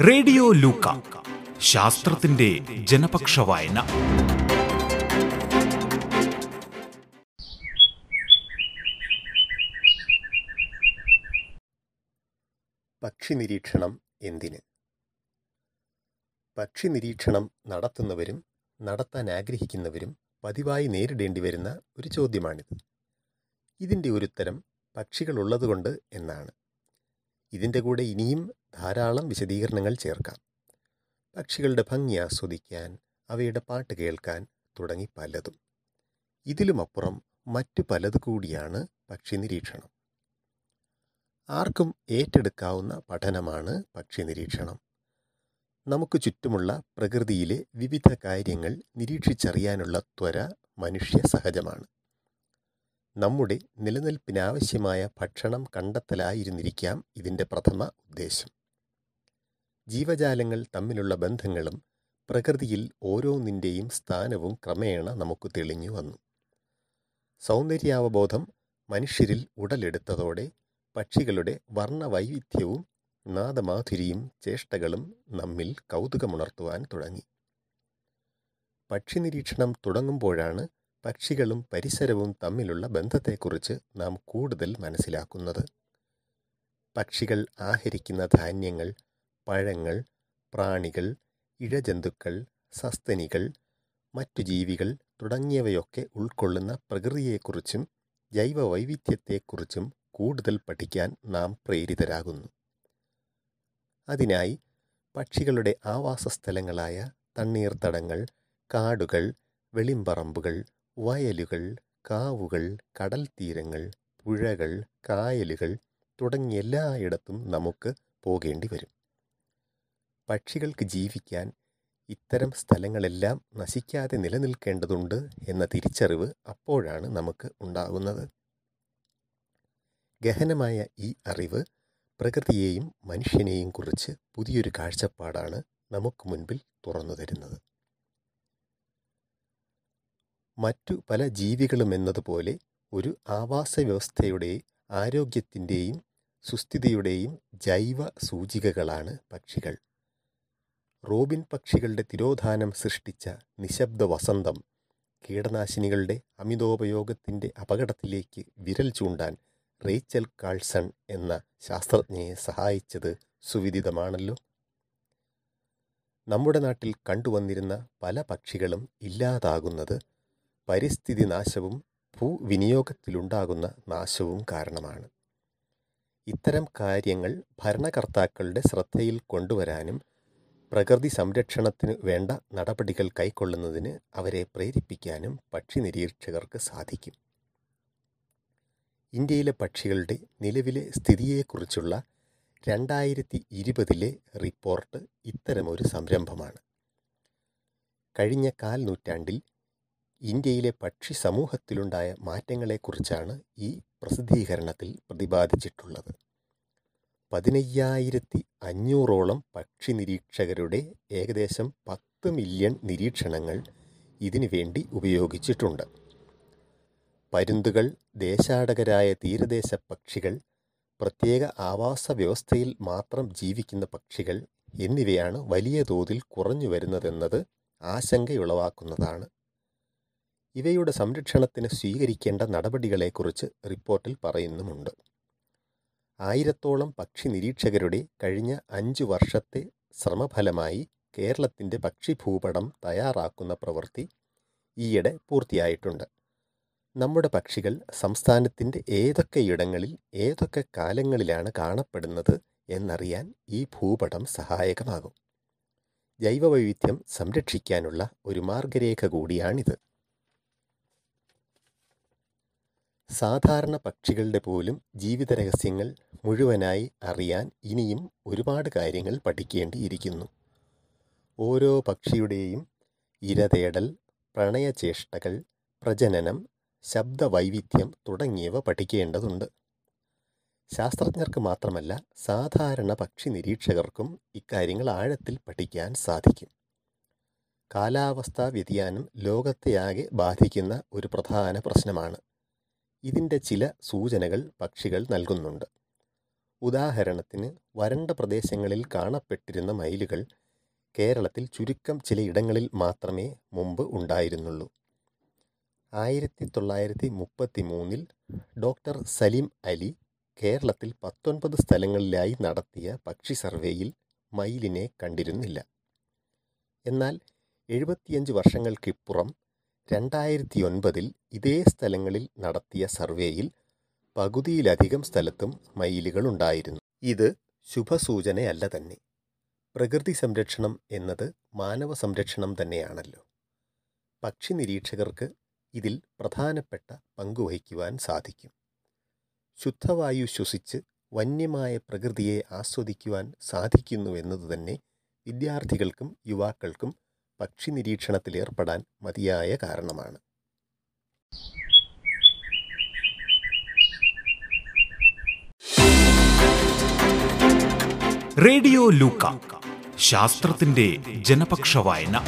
Radio ലൂക്ക ശാസ്ത്രത്തിന്റെ ജനപക്ഷ വായന. പക്ഷി നിരീക്ഷണം എന്തിന്? പക്ഷി നിരീക്ഷണം നടത്തുന്നവരും നടത്താൻ ആഗ്രഹിക്കുന്നവരും പതിവായി നേരിടേണ്ടി വരുന്ന ഒരു ചോദ്യമാണിത്. ഇതിന്റെ ഒരുത്തരം പക്ഷികളുള്ളതുകൊണ്ട് എന്നാണ്. ഇതിന്റെ കൂടെ ഇനിയും ധാരാളം വിശദീകരണങ്ങൾ ചേർക്കാം. പക്ഷികളുടെ ഭംഗി ആസ്വദിക്കാൻ അവയുടെ പാട്ട് കേൾക്കാൻ തുടങ്ങി പലതും. ഇതിലുമപ്പുറം മറ്റു പലതു കൂടിയാണ് പക്ഷി നിരീക്ഷണം. ആർക്കും ഏറ്റെടുക്കാവുന്ന പഠനമാണ് പക്ഷി നിരീക്ഷണം. നമുക്ക് ചുറ്റുമുള്ള പ്രകൃതിയിലെ വിവിധ കാര്യങ്ങൾ നിരീക്ഷിച്ചറിയാനുള്ള ത്വര മനുഷ്യ സഹജമാണ്. നമ്മുടെ നിലനിൽപ്പിനാവശ്യമായ ഭക്ഷണം കണ്ടെത്തലായിരുന്നിരിക്കാം ഇതിന്റെ പ്രഥമ ഉദ്ദേശം. ജീവജാലങ്ങൾ തമ്മിലുള്ള ബന്ധങ്ങളും പ്രകൃതിയിൽ ഓരോന്നിന്റെയും സ്ഥാനവും ക്രമേണ നമുക്ക് തെളിഞ്ഞു വന്നു. സൗന്ദര്യാവബോധം മനുഷ്യരിൽ ഉടലെടുത്തതോടെ പക്ഷികളുടെ വർണവൈവിധ്യവും നാദമാധുരിയും ചേഷ്ടകളും നമ്മിൽ കൗതുകമുണർത്തുവാൻ തുടങ്ങി. പക്ഷി നിരീക്ഷണം തുടങ്ങുമ്പോഴാണ് പക്ഷികളും പരിസരവും തമ്മിലുള്ള ബന്ധത്തെക്കുറിച്ച് നാം കൂടുതൽ മനസ്സിലാക്കുന്നത്. പക്ഷികൾ ആഹരിക്കുന്ന ധാന്യങ്ങൾ പഴങ്ങൾ പ്രാണികൾ ഇഴജന്തുക്കൾ സസ്തനികൾ മറ്റു ജീവികൾ തുടങ്ങിയവയൊക്കെ ഉൾക്കൊള്ളുന്ന പ്രകൃതിയെക്കുറിച്ചും ജൈവ വൈവിധ്യത്തെക്കുറിച്ചും കൂടുതൽ പഠിക്കാൻ നാം പ്രേരിതരാകുന്നു. അതിനായി പക്ഷികളുടെ ആവാസ സ്ഥലങ്ങളായ തണ്ണീർത്തടങ്ങൾ കാടുകൾ വെളിമ്പറമ്പുകൾ വയലുകൾ കാവുകൾ കടൽ തീരങ്ങൾ പുഴകൾ കായലുകൾ തുടങ്ങിയ എല്ലായിടത്തും നമുക്ക് പോകേണ്ടി വരും. പക്ഷികൾക്ക് ജീവിക്കാൻ ഇത്തരം സ്ഥലങ്ങളെല്ലാം നശിക്കാതെ നിലനിൽക്കേണ്ടതുണ്ട് എന്ന തിരിച്ചറിവ് അപ്പോഴാണ് നമുക്ക് ഉണ്ടാകുന്നത്. ഗഹനമായ ഈ അറിവ് പ്രകൃതിയെയും മനുഷ്യനെയും കുറിച്ച് പുതിയൊരു കാഴ്ചപ്പാടാണ് നമുക്ക് മുൻപിൽ തുറന്നു തരുന്നത്. മറ്റു പല ജീവികളും എന്നതുപോലെ ഒരു ആവാസ വ്യവസ്ഥയുടെ ആരോഗ്യത്തിന്റെയും സുസ്ഥിതിയുടെയും ജൈവ സൂചികകളാണ് പക്ഷികൾ. റോബിൻ പക്ഷികളുടെ തിരോധാനം സൃഷ്ടിച്ച നിശബ്ദ വസന്തം കീടനാശിനികളുടെ അമിതോപയോഗത്തിന്റെ അപകടത്തിലേക്ക് വിരൽ ചൂണ്ടാൻ റേച്ചൽ കാൾസൺ എന്ന ശാസ്ത്രജ്ഞയെ സഹായിച്ചത് സുവിദിതമാണല്ലോ. നമ്മുടെ നാട്ടിൽ കണ്ടുവന്നിരുന്ന പല പക്ഷികളും ഇല്ലാതാകുന്നത് പരിസ്ഥിതി നാശവും ഭൂവിനിയോഗത്തിലുണ്ടാകുന്ന നാശവും കാരണമാണ്. ഇത്തരം കാര്യങ്ങൾ ഭരണകർത്താക്കളുടെ ശ്രദ്ധയിൽ കൊണ്ടുവരാനും പ്രകൃതി സംരക്ഷണത്തിന് വേണ്ട നടപടികൾ കൈക്കൊള്ളുന്നതിന് അവരെ പ്രേരിപ്പിക്കാനും പക്ഷി നിരീക്ഷകർക്ക് സാധിക്കും. ഇന്ത്യയിലെ പക്ഷികളുടെ നിലവിലെ സ്ഥിതിയെക്കുറിച്ചുള്ള രണ്ടായിരത്തി ഇരുപതിലെ റിപ്പോർട്ട് ഇത്തരമൊരു സംരംഭമാണ്. കഴിഞ്ഞ കാൽ നൂറ്റാണ്ടിൽ ഇന്ത്യയിലെ പക്ഷി സമൂഹത്തിലുണ്ടായ മാറ്റങ്ങളെക്കുറിച്ചാണ് ഈ പ്രസിദ്ധീകരണത്തിൽ പ്രതിപാദിച്ചിട്ടുള്ളത്. പതിനയ്യായിരത്തി അഞ്ഞൂറോളം പക്ഷി നിരീക്ഷകരുടെ ഏകദേശം പത്ത് മില്യൺ നിരീക്ഷണങ്ങൾ ഇതിനു വേണ്ടി ഉപയോഗിച്ചിട്ടുണ്ട്. പരുന്തുകൾ ദേശാടകരായ തീരദേശ പക്ഷികൾ പ്രത്യേക ആവാസ വ്യവസ്ഥയിൽ മാത്രം ജീവിക്കുന്ന പക്ഷികൾ എന്നിവയാണ് വലിയ തോതിൽ കുറഞ്ഞു വരുന്നതെന്നത് ആശങ്കയുളവാക്കുന്നതാണ് ഇവയുടെ സംരക്ഷണത്തിന് സ്വീകരിക്കേണ്ട നടപടികളെക്കുറിച്ച് റിപ്പോർട്ടിൽ പറയുന്നുമുണ്ട്. ആയിരത്തോളം പക്ഷി നിരീക്ഷകരുടെ കഴിഞ്ഞ അഞ്ച് വർഷത്തെ ശ്രമഫലമായി കേരളത്തിന്റെ പക്ഷിഭൂപടം തയ്യാറാക്കുന്ന പ്രവൃത്തി ഈയിടെ പൂർത്തിയായിട്ടുണ്ട്. നമ്മുടെ പക്ഷികൾ സംസ്ഥാനത്തിന്റെ ഏതൊക്കെ ഇടങ്ങളിൽ ഏതൊക്കെ കാലങ്ങളിലാണ് കാണപ്പെടുന്നത് എന്നറിയാൻ ഈ ഭൂപടം സഹായകമാകും. ജൈവവൈവിധ്യം സംരക്ഷിക്കാനുള്ള ഒരു മാർഗരേഖ കൂടിയാണിത്. സാധാരണ പക്ഷികളുടെ പോലും ജീവിത രഹസ്യങ്ങൾ മുഴുവനായി അറിയാൻ ഇനിയും ഒരുപാട് കാര്യങ്ങൾ പഠിക്കേണ്ടിയിരിക്കുന്നു. ഓരോ പക്ഷിയുടെയും ഇരതേടൽ പ്രണയചേഷ്ടകൾ പ്രജനനം ശബ്ദവൈവിധ്യം തുടങ്ങിയവ പഠിക്കേണ്ടതുണ്ട്. ശാസ്ത്രജ്ഞർക്ക് മാത്രമല്ല സാധാരണ പക്ഷി നിരീക്ഷകർക്കും ഇക്കാര്യങ്ങൾ ആഴത്തിൽ പഠിക്കാൻ സാധിക്കും. കാലാവസ്ഥാ വ്യതിയാനം ലോകത്തെയാകെ ബാധിക്കുന്ന ഒരു പ്രധാന പ്രശ്നമാണ്. ഇതിന്റെ ചില സൂചനകൾ പക്ഷികൾ നൽകുന്നുണ്ട്. ഉദാഹരണത്തിന് വരണ്ട പ്രദേശങ്ങളിൽ കാണപ്പെട്ടിരുന്ന മയിലുകൾ കേരളത്തിൽ ചുരുക്കം ചിലയിടങ്ങളിൽ മാത്രമേ മുമ്പ് ഉണ്ടായിരുന്നുള്ളൂ. ആയിരത്തി തൊള്ളായിരത്തി മുപ്പത്തി മൂന്നിൽ ഡോക്ടർ സലീം അലി കേരളത്തിൽ പത്തൊൻപത് സ്ഥലങ്ങളിലായി നടത്തിയ പക്ഷി സർവേയിൽ മയിലിനെ കണ്ടിരുന്നില്ല. എന്നാൽ എഴുപത്തിയഞ്ച് വർഷങ്ങൾക്കിപ്പുറം രണ്ടായിരത്തി ഒൻപതിൽ ഇതേ സ്ഥലങ്ങളിൽ നടത്തിയ സർവേയിൽ പകുതിയിലധികം സ്ഥലത്തും മയിലുകൾ ഉണ്ടായിരുന്നു ഇത് ശുഭസൂചനയല്ല തന്നെ. പ്രകൃതി സംരക്ഷണം എന്നത് മാനവ സംരക്ഷണം തന്നെയാണല്ലോ. പക്ഷി നിരീക്ഷകർക്ക് ഇതിൽ പ്രധാനപ്പെട്ട പങ്കുവഹിക്കുവാൻ സാധിക്കും. ശുദ്ധവായു ശ്വസിച്ച് വന്യമായ പ്രകൃതിയെ ആസ്വദിക്കുവാൻ സാധിക്കുന്നുവെന്നത് തന്നെ വിദ്യാർത്ഥികൾക്കും യുവാക്കൾക്കും പക്ഷി നിരീക്ഷണത്തിലേർപ്പെടാൻ മതിയായ കാരണമാണ്. റേഡിയോ ലൂക്ക ശാസ്ത്രത്തിന്റെ ജനപക്ഷ വായന.